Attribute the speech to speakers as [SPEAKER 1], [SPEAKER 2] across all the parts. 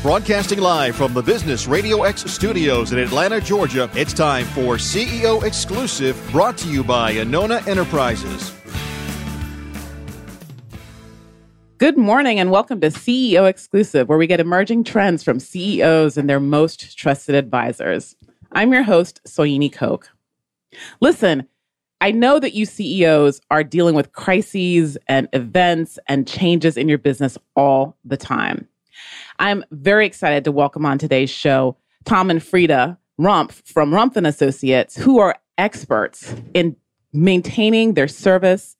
[SPEAKER 1] Broadcasting live from the Business Radio X studios in Atlanta, Georgia, it's time for CEO Exclusive, brought to you by Anona Enterprises.
[SPEAKER 2] Good morning and welcome to CEO Exclusive, where we get emerging trends from CEOs and their most trusted advisors. I'm your host, Soyini Koch. Listen, I know that you CEOs are dealing with crises and events and changes in your business all the time. I'm very excited to welcome on today's show Tom and Frida Rumpf from Rumpf and Associates, who are experts in maintaining their service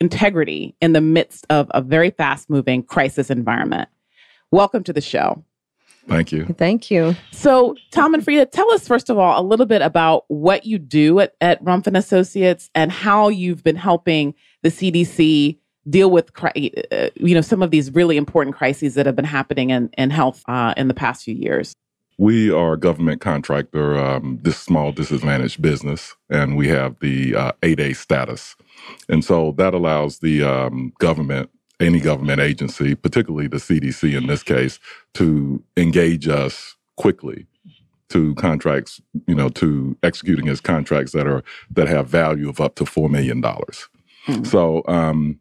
[SPEAKER 2] integrity in the midst of a very fast moving crisis environment. Welcome to the show.
[SPEAKER 3] Thank you.
[SPEAKER 4] Thank you.
[SPEAKER 2] So, Tom and Frida, tell us first of all a little bit about what you do at, at Rumpf and Associates and how you've been helping the CDC deal with uh, you know some of these really important crises that have been happening in, in health uh, in the past few years.
[SPEAKER 3] We are a government contractor um, this small disadvantaged business and we have the uh, 8a status. And so that allows the um, government any government agency particularly the cdc in this case to engage us quickly to contracts you know to executing as contracts that are that have value of up to $4 million mm-hmm. so um,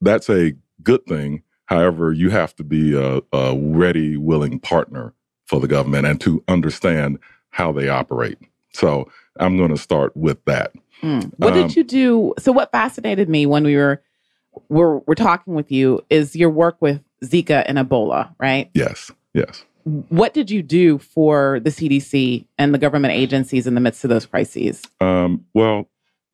[SPEAKER 3] that's a good thing. However, you have to be a, a ready, willing partner for the government and to understand how they operate. So I'm going to start with that.
[SPEAKER 2] Mm. What um, did you do? So what fascinated me when we were we're we're talking with you is your work with Zika and Ebola, right?
[SPEAKER 3] Yes. Yes.
[SPEAKER 2] What did you do for the CDC and the government agencies in the midst of those crises?
[SPEAKER 3] Um, well,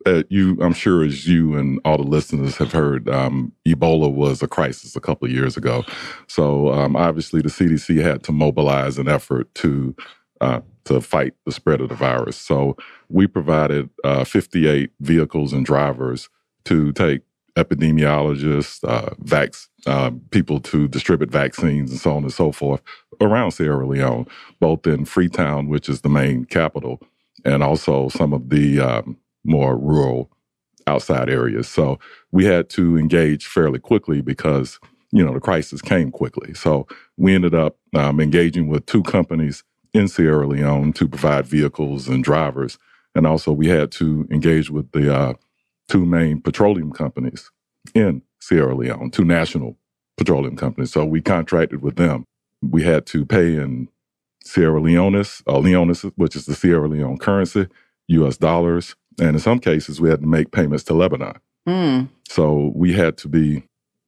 [SPEAKER 3] uh, you, I'm sure, as you and all the listeners have heard, um, Ebola was a crisis a couple of years ago. So um, obviously, the CDC had to mobilize an effort to uh, to fight the spread of the virus. So we provided uh, 58 vehicles and drivers to take epidemiologists, uh, vax uh, people to distribute vaccines, and so on and so forth around Sierra Leone, both in Freetown, which is the main capital, and also some of the um, more rural outside areas. So we had to engage fairly quickly because, you know, the crisis came quickly. So we ended up um, engaging with two companies in Sierra Leone to provide vehicles and drivers. And also we had to engage with the uh, two main petroleum companies in Sierra Leone, two national petroleum companies. So we contracted with them. We had to pay in Sierra Leones, uh, Leones, which is the Sierra Leone currency, US dollars, and in some cases, we had to make payments to Lebanon. Mm. So we had to be,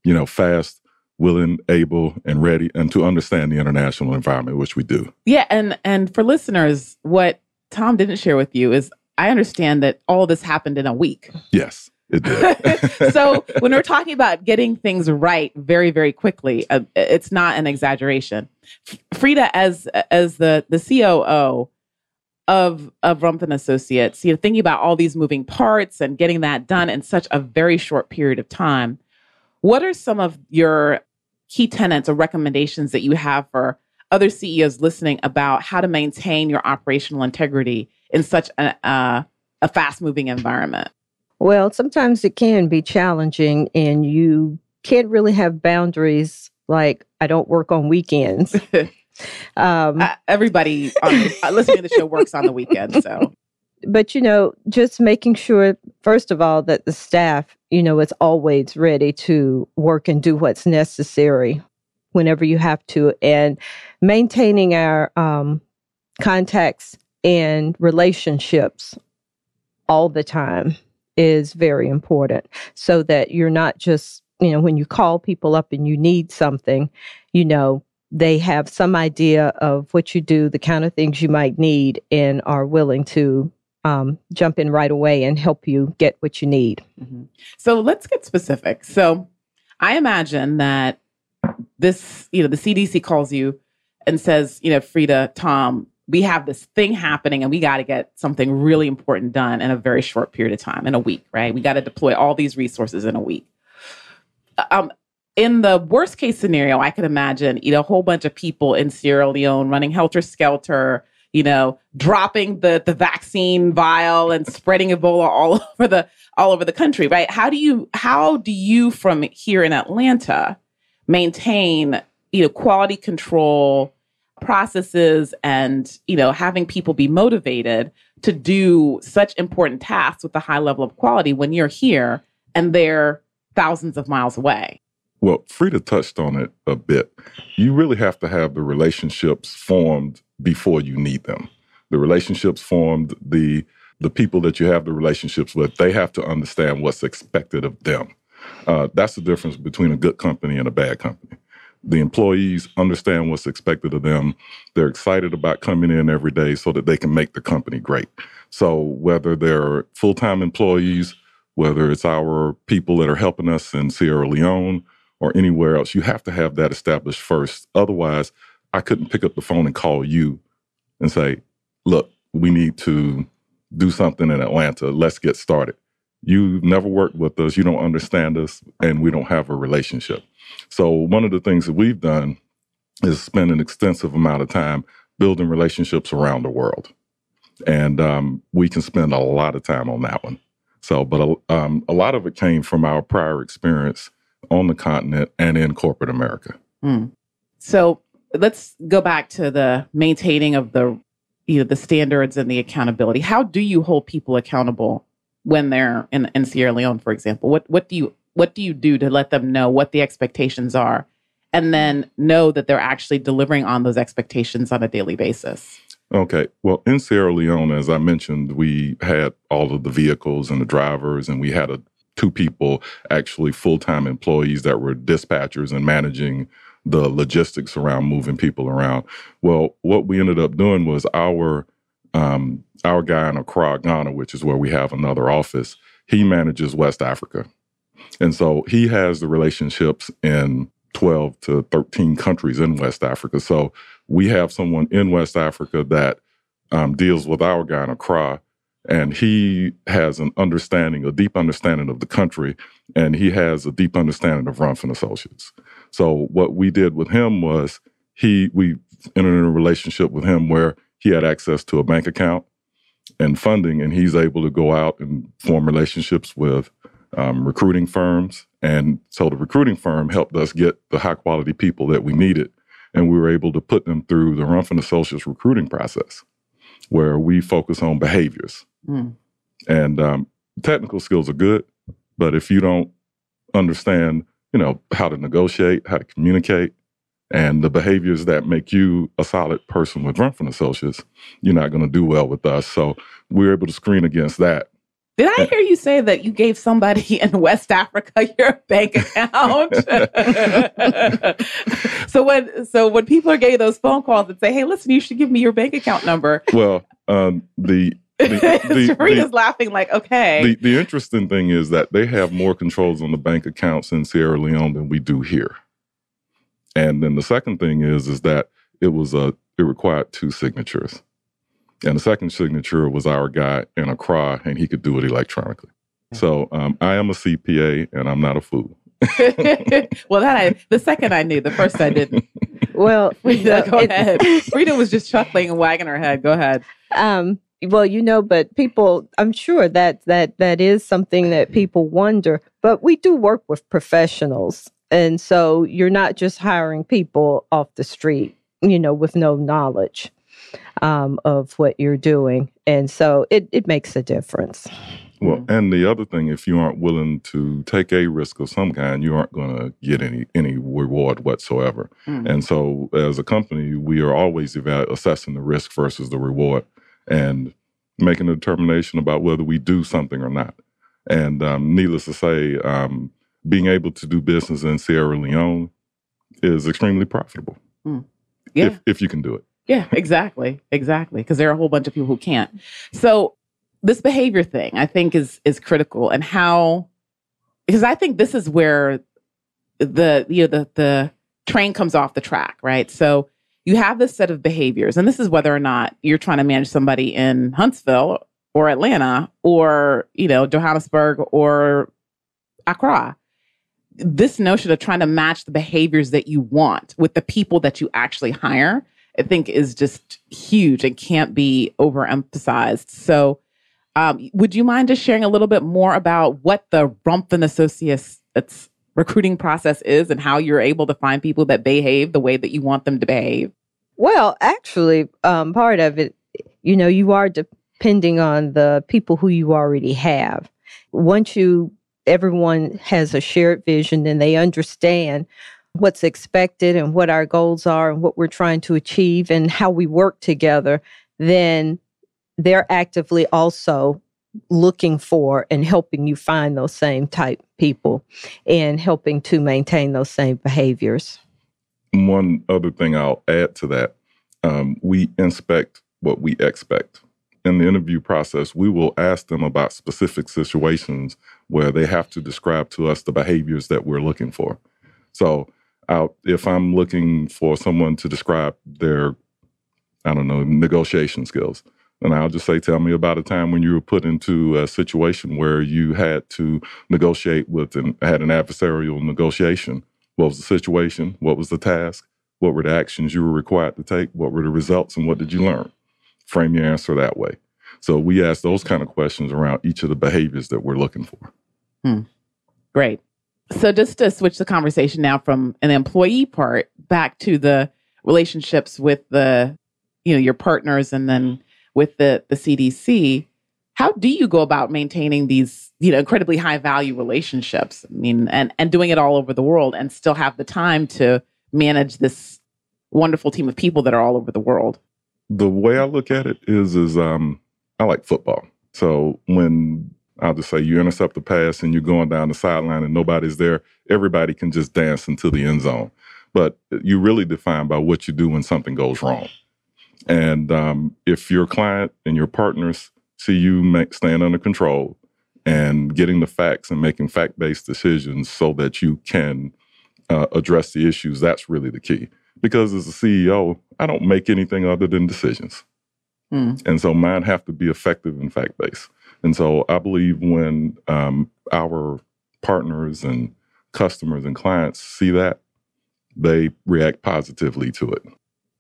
[SPEAKER 3] you know, fast, willing, able, and ready, and to understand the international environment, which we do.
[SPEAKER 2] Yeah, and and for listeners, what Tom didn't share with you is I understand that all this happened in a week.
[SPEAKER 3] Yes. It did.
[SPEAKER 2] so when we're talking about getting things right very, very quickly, uh, it's not an exaggeration. Frida, as as the the COO, of of Rumpf and Associates, you know, thinking about all these moving parts and getting that done in such a very short period of time. What are some of your key tenets or recommendations that you have for other CEOs listening about how to maintain your operational integrity in such a, uh, a fast moving environment?
[SPEAKER 4] Well, sometimes it can be challenging, and you can't really have boundaries like I don't work on weekends.
[SPEAKER 2] Um, uh, everybody on, uh, listening to the show works on the weekend, so.
[SPEAKER 4] But you know, just making sure, first of all, that the staff, you know, is always ready to work and do what's necessary whenever you have to, and maintaining our um, contacts and relationships all the time is very important so that you're not just you know when you call people up and you need something you know they have some idea of what you do, the kind of things you might need, and are willing to um, jump in right away and help you get what you need. Mm-hmm.
[SPEAKER 2] So let's get specific. So I imagine that this, you know, the CDC calls you and says, you know, Frida, Tom, we have this thing happening and we got to get something really important done in a very short period of time, in a week, right? We got to deploy all these resources in a week. Um, in the worst case scenario, I could imagine, you know, a whole bunch of people in Sierra Leone running helter skelter, you know, dropping the the vaccine vial and spreading Ebola all over the all over the country, right? How do you how do you from here in Atlanta maintain you know, quality control processes and, you know, having people be motivated to do such important tasks with a high level of quality when you're here and they're thousands of miles away.
[SPEAKER 3] Well, Frida touched on it a bit. You really have to have the relationships formed before you need them. The relationships formed, the the people that you have the relationships with, they have to understand what's expected of them. Uh, that's the difference between a good company and a bad company. The employees understand what's expected of them. They're excited about coming in every day so that they can make the company great. So whether they're full time employees, whether it's our people that are helping us in Sierra Leone, or anywhere else. You have to have that established first. Otherwise, I couldn't pick up the phone and call you and say, look, we need to do something in Atlanta. Let's get started. You've never worked with us, you don't understand us, and we don't have a relationship. So, one of the things that we've done is spend an extensive amount of time building relationships around the world. And um, we can spend a lot of time on that one. So, but um, a lot of it came from our prior experience on the continent and in corporate America. Mm.
[SPEAKER 2] So let's go back to the maintaining of the you know the standards and the accountability. How do you hold people accountable when they're in, in Sierra Leone, for example? What what do you what do you do to let them know what the expectations are and then know that they're actually delivering on those expectations on a daily basis?
[SPEAKER 3] Okay. Well, in Sierra Leone, as I mentioned, we had all of the vehicles and the drivers, and we had a two people actually full time employees that were dispatchers and managing the logistics around moving people around. Well, what we ended up doing was our um, our guy in Accra, Ghana, which is where we have another office. He manages West Africa, and so he has the relationships in 12 to 13 countries in West Africa. So we have someone in West Africa that um, deals with our guy in Accra and he has an understanding, a deep understanding of the country, and he has a deep understanding of Rumpf Associates. So what we did with him was he we entered in a relationship with him where he had access to a bank account and funding, and he's able to go out and form relationships with um, recruiting firms. And so the recruiting firm helped us get the high quality people that we needed, and we were able to put them through the Rumpf and Associates recruiting process, where we focus on behaviors. Mm. And um, technical skills are good, but if you don't understand, you know, how to negotiate, how to communicate, and the behaviors that make you a solid person with Rumpf Associates, you're not going to do well with us. So we're able to screen against that.
[SPEAKER 2] Did I hear you say that you gave somebody in West Africa your bank account? so when so when people are getting those phone calls and say, "Hey, listen, you should give me your bank account number."
[SPEAKER 3] Well, um, the
[SPEAKER 2] the, the, laughing like, okay.
[SPEAKER 3] The, the interesting thing is that they have more controls on the bank accounts in Sierra Leone than we do here. And then the second thing is, is that it was a, it required two signatures. And the second signature was our guy in Accra, and he could do it electronically. So um, I am a CPA, and I'm not a fool.
[SPEAKER 2] well, that I the second I knew, the first I didn't.
[SPEAKER 4] Well,
[SPEAKER 2] Frida, go ahead. Frida was just chuckling and wagging her head. Go ahead. Um,
[SPEAKER 4] well you know but people i'm sure that that that is something that people wonder but we do work with professionals. And so you're not just hiring people off the street you know with no knowledge um, of what you're doing. And so it, it makes a difference.
[SPEAKER 3] Well and the other thing if you aren't willing to take a risk of some kind you aren't going to get any any reward whatsoever. Mm-hmm. and so as a company we are always evaluating assessing the risk versus the reward and making a determination about whether we do something or not. And um, needless to say, um, being able to do business in Sierra Leone is extremely profitable. Mm. Yeah. If, if you can do it.
[SPEAKER 2] Yeah, exactly. Exactly. Because there are a whole bunch of people who can't. So this behavior thing I think is is critical and how because I think this is where the you know the the train comes off the track, right? So you have this set of behaviors, and this is whether or not you're trying to manage somebody in Huntsville or Atlanta or, you know, Johannesburg or Accra. This notion of trying to match the behaviors that you want with the people that you actually hire, I think is just huge and can't be overemphasized. So, um, would you mind just sharing a little bit more about what the Rumpf and Associates recruiting process is and how you're able to find people that behave the way that you want them to behave?
[SPEAKER 4] Well, actually, um, part of it, you know, you are depending on the people who you already have. Once you, everyone has a shared vision and they understand what's expected and what our goals are and what we're trying to achieve and how we work together, then they're actively also looking for and helping you find those same type people and helping to maintain those same behaviors.
[SPEAKER 3] One other thing I'll add to that um, we inspect what we expect. In the interview process, we will ask them about specific situations where they have to describe to us the behaviors that we're looking for. So, I'll, if I'm looking for someone to describe their, I don't know, negotiation skills, and I'll just say, tell me about a time when you were put into a situation where you had to negotiate with and had an adversarial negotiation. What was the situation? What was the task? What were the actions you were required to take? What were the results and what did you learn? Frame your answer that way. So we ask those kind of questions around each of the behaviors that we're looking for.
[SPEAKER 2] Hmm. Great. So just to switch the conversation now from an employee part back to the relationships with the, you know, your partners and then with the the CDC, how do you go about maintaining these you know incredibly high value relationships? I mean, and and doing it all over the world, and still have the time to manage this wonderful team of people that are all over the world.
[SPEAKER 3] The way I look at it is is um, I like football. So when I'll just say you intercept the pass and you're going down the sideline and nobody's there, everybody can just dance into the end zone. But you really define by what you do when something goes wrong. And um, if your client and your partners see you make, staying under control and getting the facts and making fact based decisions so that you can uh, address the issues, that's really the key. Because as a CEO, I don't make anything other than decisions. Mm. And so mine have to be effective and fact based. And so I believe when um, our partners and customers and clients see that, they react positively to it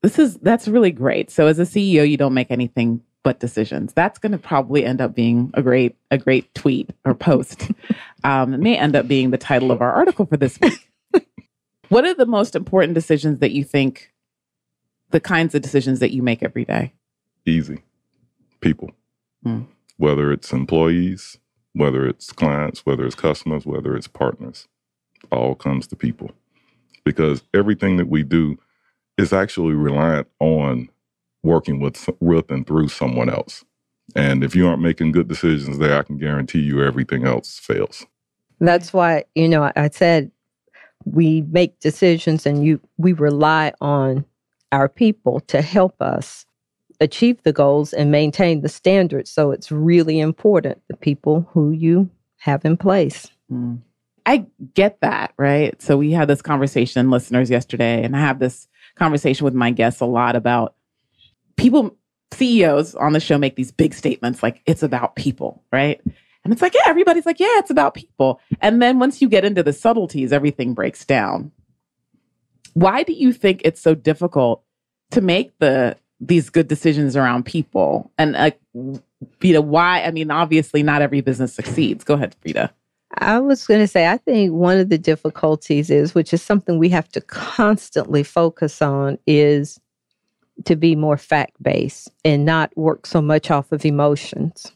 [SPEAKER 2] this is that's really great. So as a CEO, you don't make anything but decisions. That's going to probably end up being a great a great tweet or post. um, it may end up being the title of our article for this week. what are the most important decisions that you think? The kinds of decisions that you make every day.
[SPEAKER 3] Easy, people. Hmm. Whether it's employees, whether it's clients, whether it's customers, whether it's partners, all comes to people. Because everything that we do is actually reliant on working with with and through someone else. And if you aren't making good decisions there, I can guarantee you everything else fails.
[SPEAKER 4] That's why, you know, I said we make decisions and you we rely on our people to help us achieve the goals and maintain the standards. So it's really important the people who you have in place. Mm.
[SPEAKER 2] I get that, right? So we had this conversation, listeners, yesterday, and I have this conversation with my guests a lot about people, CEOs on the show make these big statements like it's about people, right? And it's like, yeah, everybody's like, yeah, it's about people. And then once you get into the subtleties, everything breaks down. Why do you think it's so difficult to make the these good decisions around people? And like, you know, why? I mean, obviously, not every business succeeds. Go ahead, Frida.
[SPEAKER 4] I was going to say, I think one of the difficulties is, which is something we have to constantly focus on, is to be more fact based and not work so much off of emotions.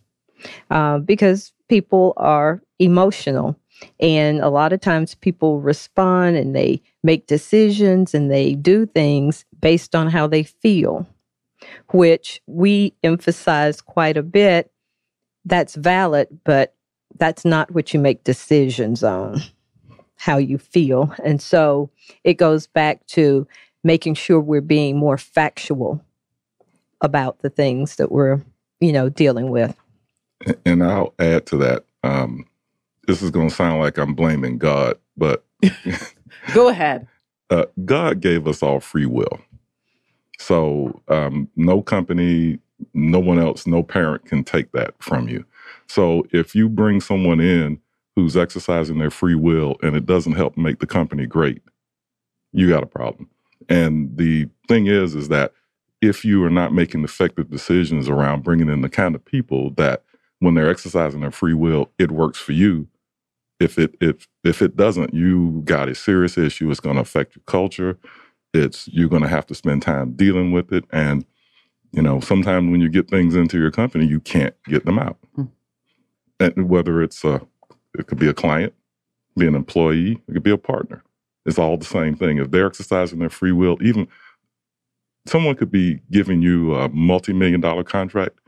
[SPEAKER 4] Uh, because people are emotional. And a lot of times people respond and they make decisions and they do things based on how they feel, which we emphasize quite a bit. That's valid, but that's not what you make decisions on, how you feel. And so it goes back to making sure we're being more factual about the things that we're, you know, dealing with.
[SPEAKER 3] And I'll add to that. Um, this is going to sound like I'm blaming God, but
[SPEAKER 2] go ahead.
[SPEAKER 3] Uh, God gave us all free will. So um, no company, no one else, no parent can take that from you. So if you bring someone in who's exercising their free will and it doesn't help make the company great, you got a problem. And the thing is, is that if you are not making effective decisions around bringing in the kind of people that when they're exercising their free will, it works for you, If it if if it doesn't, you got a serious issue. It's going to affect your culture. It's you're going to have to spend time dealing with it, and you know sometimes when you get things into your company, you can't get them out. Mm. And whether it's a it could be a client, be an employee, it could be a partner. It's all the same thing. If they're exercising their free will, even someone could be giving you a multi-million dollar contract.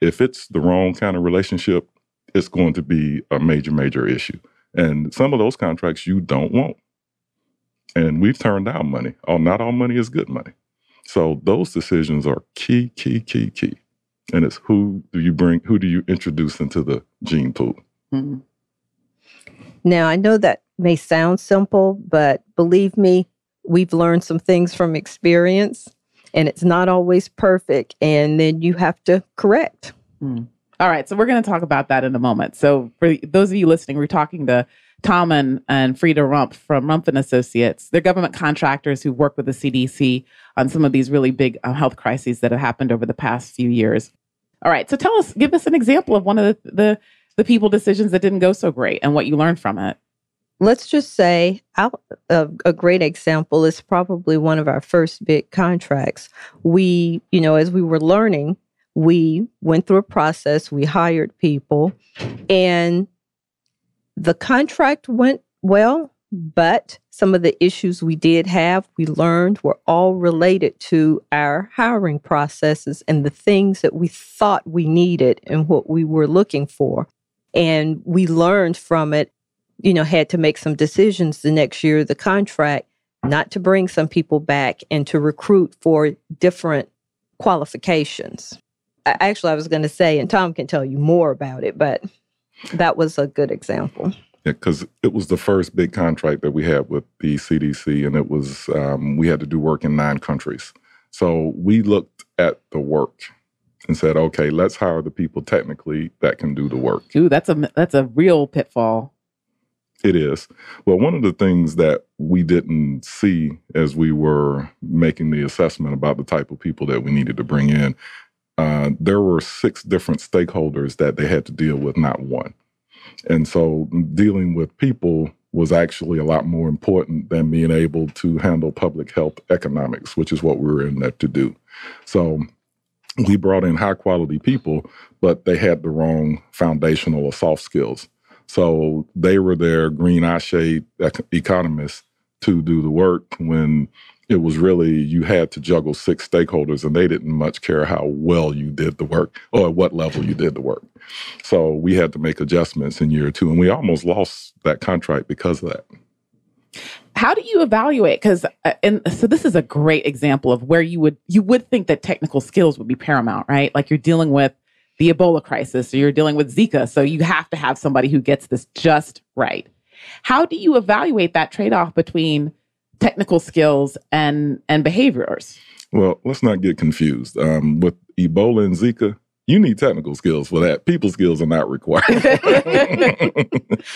[SPEAKER 3] If it's the wrong kind of relationship, it's going to be a major, major issue. And some of those contracts you don't want. And we've turned down money. Oh, not all money is good money. So those decisions are key, key, key, key. And it's who do you bring, who do you introduce into the gene pool? Mm-hmm.
[SPEAKER 4] Now, I know that may sound simple, but believe me, we've learned some things from experience and it's not always perfect. And then you have to correct.
[SPEAKER 2] Mm. All right. So we're going to talk about that in a moment. So for those of you listening, we're talking to Tom and, and Frida Rumpf from Rumpf and Associates. They're government contractors who work with the CDC on some of these really big uh, health crises that have happened over the past few years. All right. So tell us, give us an example of one of the, the, the people decisions that didn't go so great and what you learned from it
[SPEAKER 4] let's just say out, a, a, great example is probably one of our first big contracts. We, you know, as we were learning, we went through a process, we hired people, and the contract went well, but some of the issues we did have, we learned were all related to our hiring processes and the things that we thought we needed and what we were looking for. And we learned from it you know, had to make some decisions the next year, the contract, not to bring some people back and to recruit for different qualifications. Actually, I was going to say, and Tom can tell you more about it, but that was a good example.
[SPEAKER 3] Yeah, because it was the first big contract that we had with the CDC, and it was um, we had to do work in nine countries. So we looked at the work and said, okay, let's hire the people technically that can do the work.
[SPEAKER 2] Ooh, that's a that's a real pitfall.
[SPEAKER 3] It is. Well, one of the things that we didn't see as we were making the assessment about the type of people that we needed to bring in, uh, there were six different stakeholders that they had to deal with, not one. And so dealing with people was actually a lot more important than being able to handle public health economics, which is what we were in there to do. So we brought in high quality people, but they had the wrong foundational or soft skills. So they were their green eye shade economists to do the work when it was really you had to juggle six stakeholders and they didn't much care how well you did the work or at what level you did the work. So we had to make adjustments in year two and we almost lost that contract because of that.
[SPEAKER 2] How do you evaluate? Because uh, and so this is a great example of where you would you would think that technical skills would be paramount, right? Like you're dealing with the Ebola crisis or you're dealing with Zika. So you have to have somebody who gets this just right. How do you evaluate that trade off between technical skills and, and behaviors?
[SPEAKER 3] Well, let's not get confused. Um, with Ebola and Zika, you need technical skills for that. People skills are not required.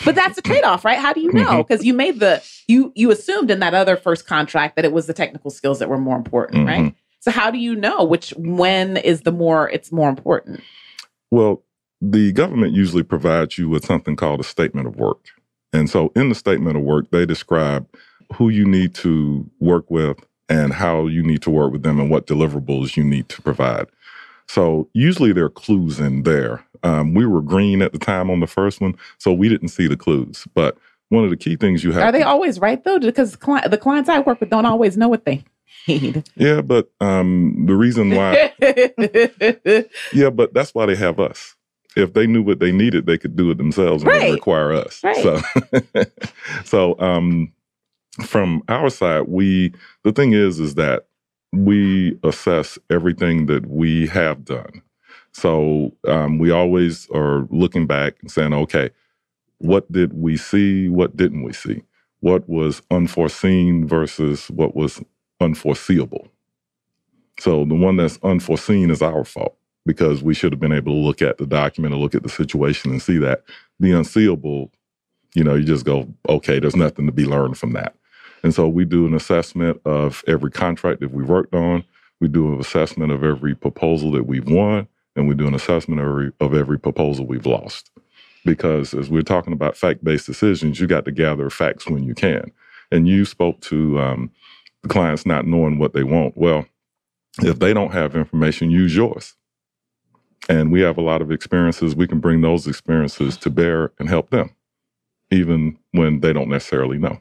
[SPEAKER 2] but that's a trade-off, right? How do you know? Because mm-hmm. you made the you you assumed in that other first contract that it was the technical skills that were more important, mm-hmm. right? So how do you know which when is the more it's more important?
[SPEAKER 3] Well, the government usually provides you with something called a statement of work. And so in the statement of work, they describe who you need to work with and how you need to work with them and what deliverables you need to provide. So usually there are clues in there. Um, we were green at the time on the first one, so we didn't see the clues. But one of the key things you have
[SPEAKER 2] are they to, always right though? Because the clients I work with don't always know what they
[SPEAKER 3] need. Yeah, but um, the reason why, yeah, but that's why they have us. If they knew what they needed, they could do it themselves and right. require us. Right. So, so um, from our side, we the thing is, is that we assess everything that we have done. So um, we always are looking back and saying, okay, what did we see? What didn't we see? What was unforeseen versus what was unforeseeable. So the one that's unforeseen is our fault because we should have been able to look at the document and look at the situation and see that. The unseeable, you know, you just go, okay, there's nothing to be learned from that. And so we do an assessment of every contract that we worked on. We do an assessment of every proposal that we've won, and we do an assessment of every, of every proposal we've lost. because as we're talking about fact based decisions, you got to gather facts when you can. And you spoke to um, the clients not knowing what they want. Well, if they don't have information, use yours. And we have a lot of experiences. We can bring those experiences to bear and help them, even when they don't necessarily know.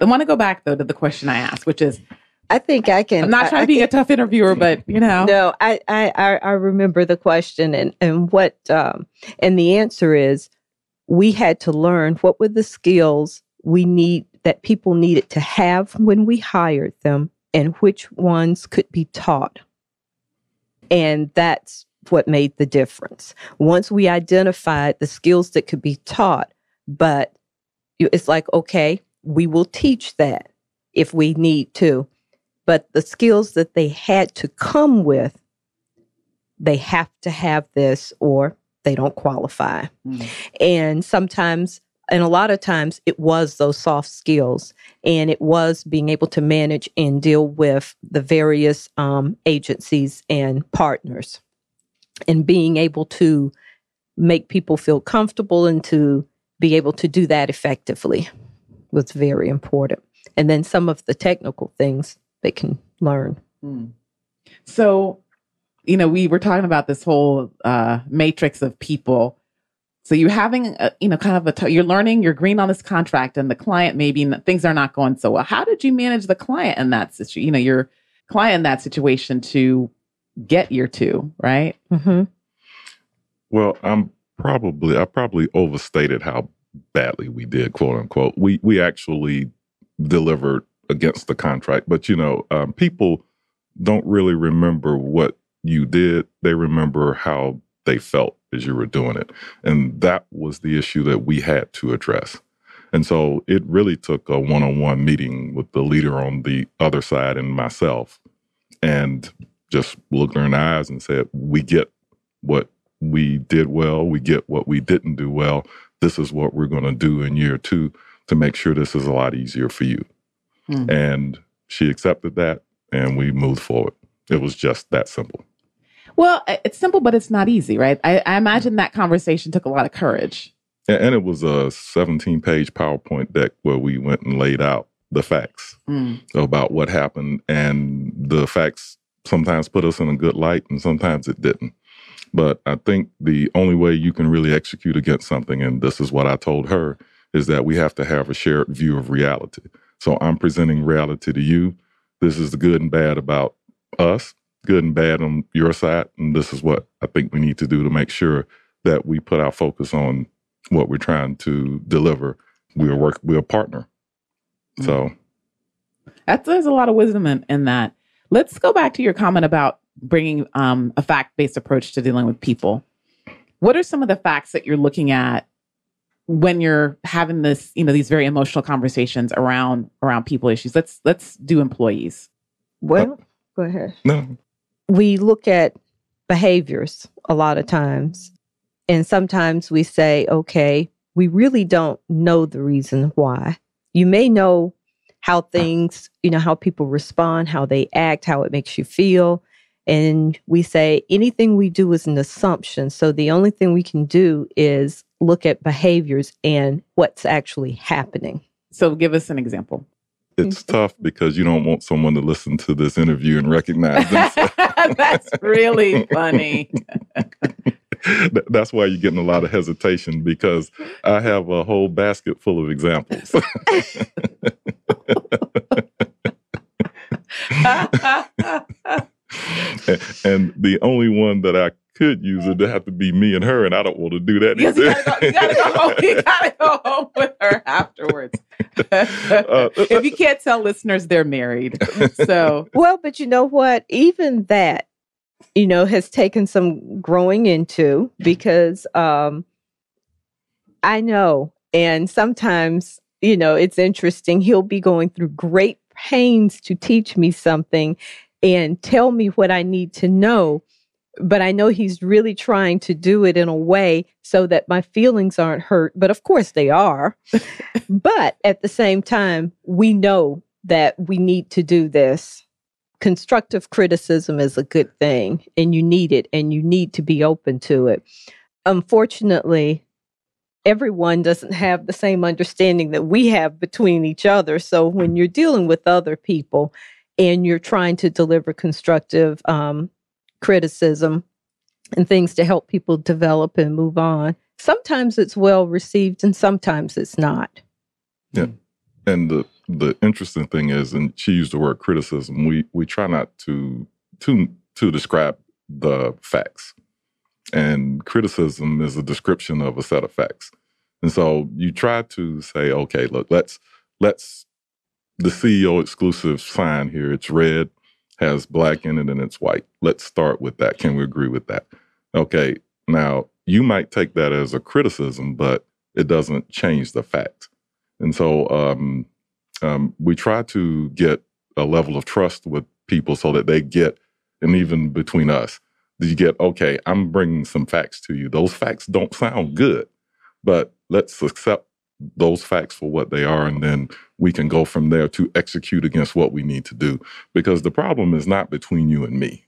[SPEAKER 2] I want to go back though to the question I asked, which is
[SPEAKER 4] I think I can.
[SPEAKER 2] I'm not trying I, to be a tough interviewer, but you know.
[SPEAKER 4] No, I I I remember the question and and what um and the answer is we had to learn what were the skills we need that people needed to have when we hired them and which ones could be taught. And that's what made the difference. Once we identified the skills that could be taught, but it's like, okay, we will teach that if we need to. But the skills that they had to come with, they have to have this or they don't qualify. Mm. And sometimes, and a lot of times, it was those soft skills and it was being able to manage and deal with the various um, agencies and partners and being able to make people feel comfortable and to be able to do that effectively was very important. And then some of the technical things they can learn. Mm.
[SPEAKER 2] So, you know, we were talking about this whole uh, matrix of people. So you're having, a, you know, kind of a, t- you're learning, you're green on this contract, and the client maybe things are not going so well. How did you manage the client in that situation? You know, your client in that situation to get your two, right? Mm-hmm.
[SPEAKER 3] Well, I'm probably I probably overstated how badly we did, quote unquote. We we actually delivered against the contract, but you know, um, people don't really remember what you did. They remember how they felt as you were doing it, and that was the issue that we had to address. And so it really took a one-on-one meeting with the leader on the other side and myself, and just looked her in the eyes and said, "We get what we did well. We get what we didn't do well this is what we're going to do in year two to make sure this is a lot easier for you. Mm. And she accepted that and we moved forward. It was just that simple.
[SPEAKER 2] Well, it's simple, but it's not easy, right? I, I imagine that conversation took a lot of courage.
[SPEAKER 3] And, and, it was a 17 page PowerPoint deck where we went and laid out the facts mm. about what happened. And the facts sometimes put us in a good light and sometimes it didn't. But I think the only way you can really execute against something, and this is what I told her, is that we have to have a shared view of reality. So I'm presenting reality to you. This is the good and bad about us, good and bad on your side. And this is what I think we need to do to make sure that we put our focus on what we're trying to deliver. We're work, we're a partner. Mm-hmm. So
[SPEAKER 2] that's, there's a lot of wisdom in, in that. Let's go back to your comment about bringing um, a fact based approach to dealing with people. What are some of the facts that you're looking at when you're having this, you know, these very emotional conversations around around people issues? Let's let's do employees.
[SPEAKER 4] Well, go ahead.
[SPEAKER 3] No.
[SPEAKER 4] We look at behaviors a lot of times, and sometimes we say, okay, we really don't know the reason why. You may know how things, you know, how people respond, how they act, how it makes you feel. And we say anything we do is an assumption. So the only thing we can do is look at behaviors and what's actually happening.
[SPEAKER 2] So give us an example.
[SPEAKER 3] It's tough because you don't want someone to listen to this interview and recognize them.
[SPEAKER 2] That's really funny.
[SPEAKER 3] That's why you're getting a lot of hesitation because I have a whole basket full of examples. and, the only one that I could use it to have to be me and her, and I don't want to do that
[SPEAKER 2] yes, either. You gotta, go, you, gotta go home, you gotta go home with her afterwards. uh, if you can't tell listeners, they're married. So
[SPEAKER 4] well, but you know what? Even that, you know, has taken some growing into because um, I know, and sometimes you know, it's interesting. He'll be going through great pains to teach me something and tell me what I need to know. But I know he's really trying to do it in a way so that my feelings aren't hurt. But of course they are. but at the same time, we know that we need to do this. Constructive criticism is a good thing, and you need it, and you need to be open to it. Unfortunately, everyone doesn't have the same understanding that we have between each other. So when you're dealing with other people and you're trying to deliver constructive um, criticism and things to help people develop and move on, sometimes it's well received and sometimes it's not.
[SPEAKER 3] Yeah. And the the interesting thing is, and she used the word criticism. We we try not to to to describe the facts. And criticism is a description of a set of facts. And so you try to say, okay, look, let's let's the CEO exclusive sign here. It's red, has black in it, and it's white. Let's start with that. Can we agree with that? Okay. Now you might take that as a criticism, but it doesn't change the fact. And so um, um, we try to get a level of trust with people so that they get, and even between us, you get, okay, I'm bringing some facts to you. Those facts don't sound good, but let's accept those facts for what they are, and then we can go from there to execute against what we need to do. Because the problem is not between you and me.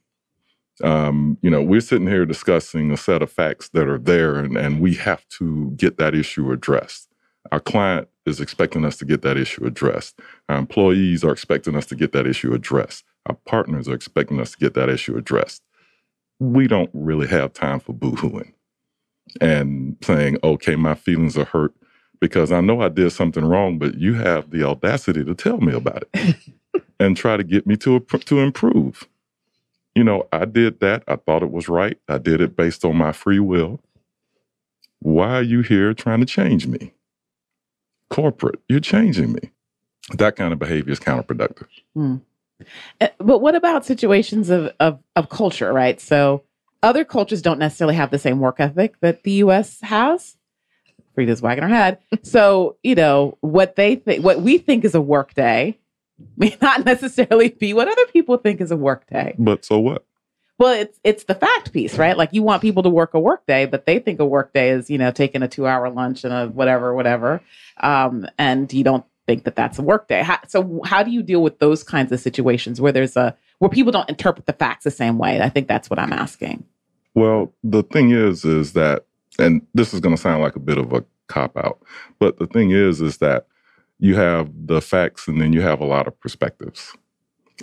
[SPEAKER 3] Um, you know, we're sitting here discussing a set of facts that are there, and, and we have to get that issue addressed. Our client is expecting us to get that issue addressed. Our employees are expecting us to get that issue addressed. Our partners are expecting us to get that issue addressed. We don't really have time for boohooing and saying, okay, my feelings are hurt because I know I did something wrong, but you have the audacity to tell me about it and try to get me to, to improve. You know, I did that. I thought it was right. I did it based on my free will. Why are you here trying to change me? corporate. You're changing me. That kind of behavior is counterproductive.
[SPEAKER 2] Eh, but what about situations of, of, of culture, right? So other cultures don't necessarily have the same work ethic that the US has. Frida's wagging her head. So, you know, what they think, what we think is a work day may not necessarily be what other people think is a work day.
[SPEAKER 3] But so what?
[SPEAKER 2] Well, it's it's the fact piece, right? Like you want people to work a work day, but they think a work day is you know taking a two hour lunch and a whatever, whatever, um, and you don't think that that's a work day. How, so how do you deal with those kinds of situations where there's a where people don't interpret the facts the same way? I think that's what I'm asking.
[SPEAKER 3] Well, the thing is, is that, and this is going to sound like a bit of a cop out, but the thing is, is that you have the facts and then you have a lot of perspectives.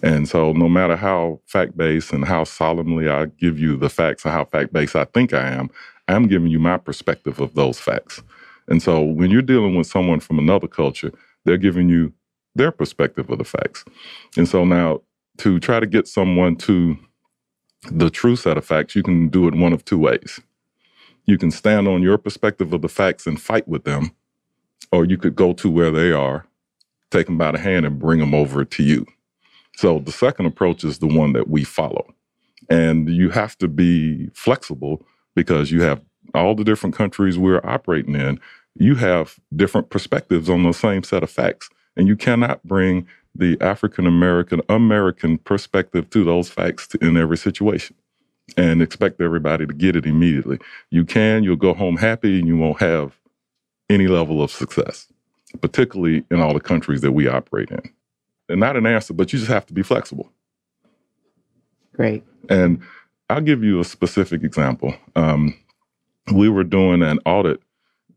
[SPEAKER 3] And so, no matter how fact based and how solemnly I give you the facts or how fact based I think I am, I'm giving you my perspective of those facts. And so, when you're dealing with someone from another culture, they're giving you their perspective of the facts. And so, now to try to get someone to the true set of facts, you can do it one of two ways. You can stand on your perspective of the facts and fight with them, or you could go to where they are, take them by the hand, and bring them over to you. So the second approach is the one that we follow. And you have to be flexible because you have all the different countries we're operating in. You have different perspectives on the same set of facts. And you cannot bring the African American, American perspective to those facts in every situation and expect everybody to get it immediately. You can, you'll go home happy and you won't have any level of success, particularly in all the countries that we operate in and not an answer, but you just have to be flexible.
[SPEAKER 2] Great.
[SPEAKER 3] And I'll give you a specific example. Um, we were doing an audit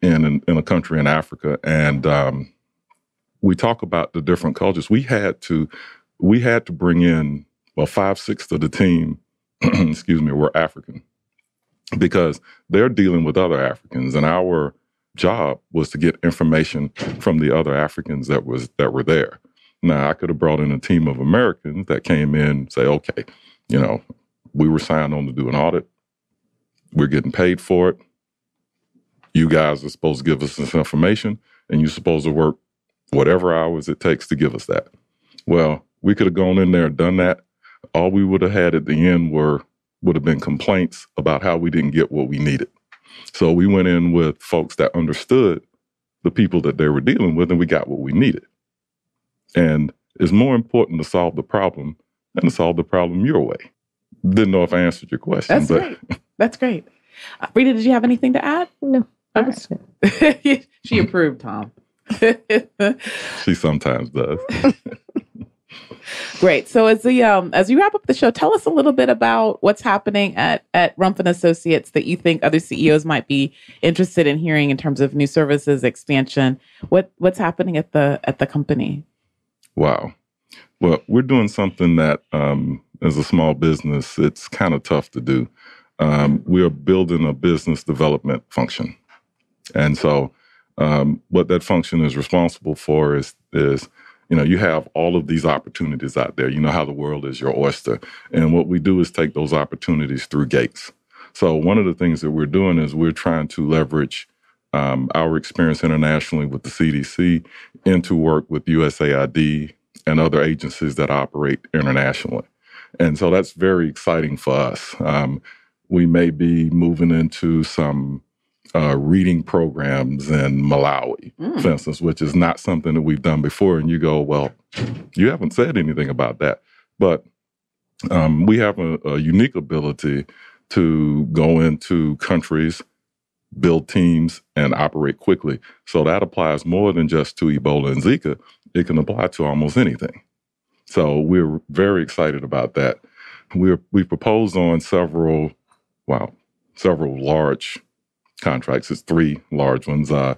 [SPEAKER 3] in, in, in a country in Africa, and um, we talk about the different cultures. We had to we had to bring in well five sixths of the team, excuse me, were African because they're dealing with other Africans, and our job was to get information from the other Africans that was that were there. Now, I could have brought in a team of Americans that came in say, okay, you know, we were signed on to do an audit. We're getting paid for it. You guys are supposed to give us this information, and you're supposed to work whatever hours it takes to give us that. Well, we could have gone in there and done that. All we would have had at the end were would have been complaints about how we didn't get what we needed. So we went in with folks that understood the people that they were dealing with, and we got what we needed. And it's more important to solve the problem than to solve the problem your way. Didn't know if I answered your question.
[SPEAKER 2] That's but. great. That's great. Uh, Frida, did you have anything to add?
[SPEAKER 4] No.
[SPEAKER 2] she approved, Tom.
[SPEAKER 3] she sometimes does.
[SPEAKER 2] Great. So as the um as we wrap up the show, tell us a little bit about what's happening at at and Associates that you think other CEOs might be interested in hearing in terms of new services expansion. What what's happening at the at the company?
[SPEAKER 3] Wow. Well, we're doing something that um, as a small business, it's kind of tough to do. Um, we are building a business development function, and so um, what that function is responsible for is is you know you have all of these opportunities out there. You know how the world is your oyster, and what we do is take those opportunities through gates. So one of the things that we're doing is we're trying to leverage um, our experience internationally with the CDC into work with USAID and other agencies that operate internationally. And so that's very exciting for us. Um, we may be moving into some uh, reading programs in Malawi, mm. for instance, which is not something that we've done before. And you go, well, you haven't said anything about that. But um, we have a, a unique ability to go into countries, build teams, and operate quickly. So that applies more than just to Ebola and Zika. It can apply to almost anything. So we're very excited about that. We're we proposed on several, wow, several large contracts. It's three large ones. Uh,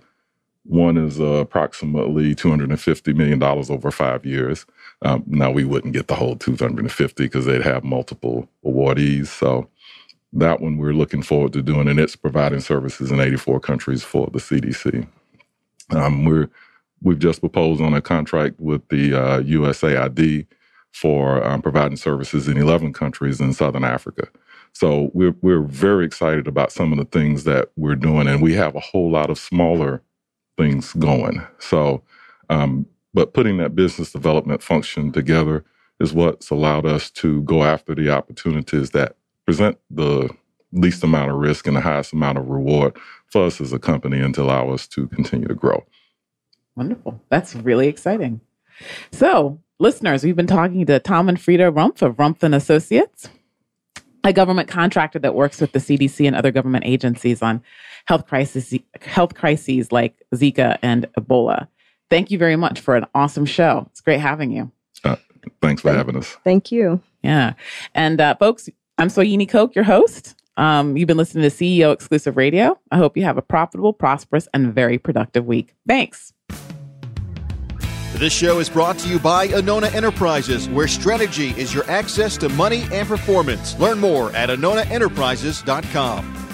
[SPEAKER 3] one is uh, approximately two hundred and fifty million dollars over five years. Um, now we wouldn't get the whole two hundred and fifty because they'd have multiple awardees. So that one we're looking forward to doing, and it's providing services in eighty four countries for the CDC. Um, we're we've just proposed on a contract with the uh, USAID for um, providing services in 11 countries in Southern Africa. So we're we're very excited about some of the things that we're doing, and we have a whole lot of smaller things going. So, um, but putting that business development function together is what's allowed us to go after the opportunities that present the least amount of risk and the highest amount of reward for us as a company and to allow us to continue to grow.
[SPEAKER 2] Wonderful. That's really exciting. So, listeners, we've been talking to Tom and Frida Rumpf of Rumpf and Associates, a government contractor that works with the CDC and other government agencies on health crises, health crises like Zika and Ebola. Thank you very much for an awesome show. It's great having you.
[SPEAKER 3] Uh, thanks for having us.
[SPEAKER 4] Thank you.
[SPEAKER 2] Yeah. And uh, folks, I'm Soyini Coke, your host. Um, you've been listening to CEO Exclusive Radio. I hope you have a profitable, prosperous, and very productive week. Thanks.
[SPEAKER 1] This show is brought to you by Anona Enterprises, where strategy is your access to money and performance. Learn more at AnonaEnterprises.com.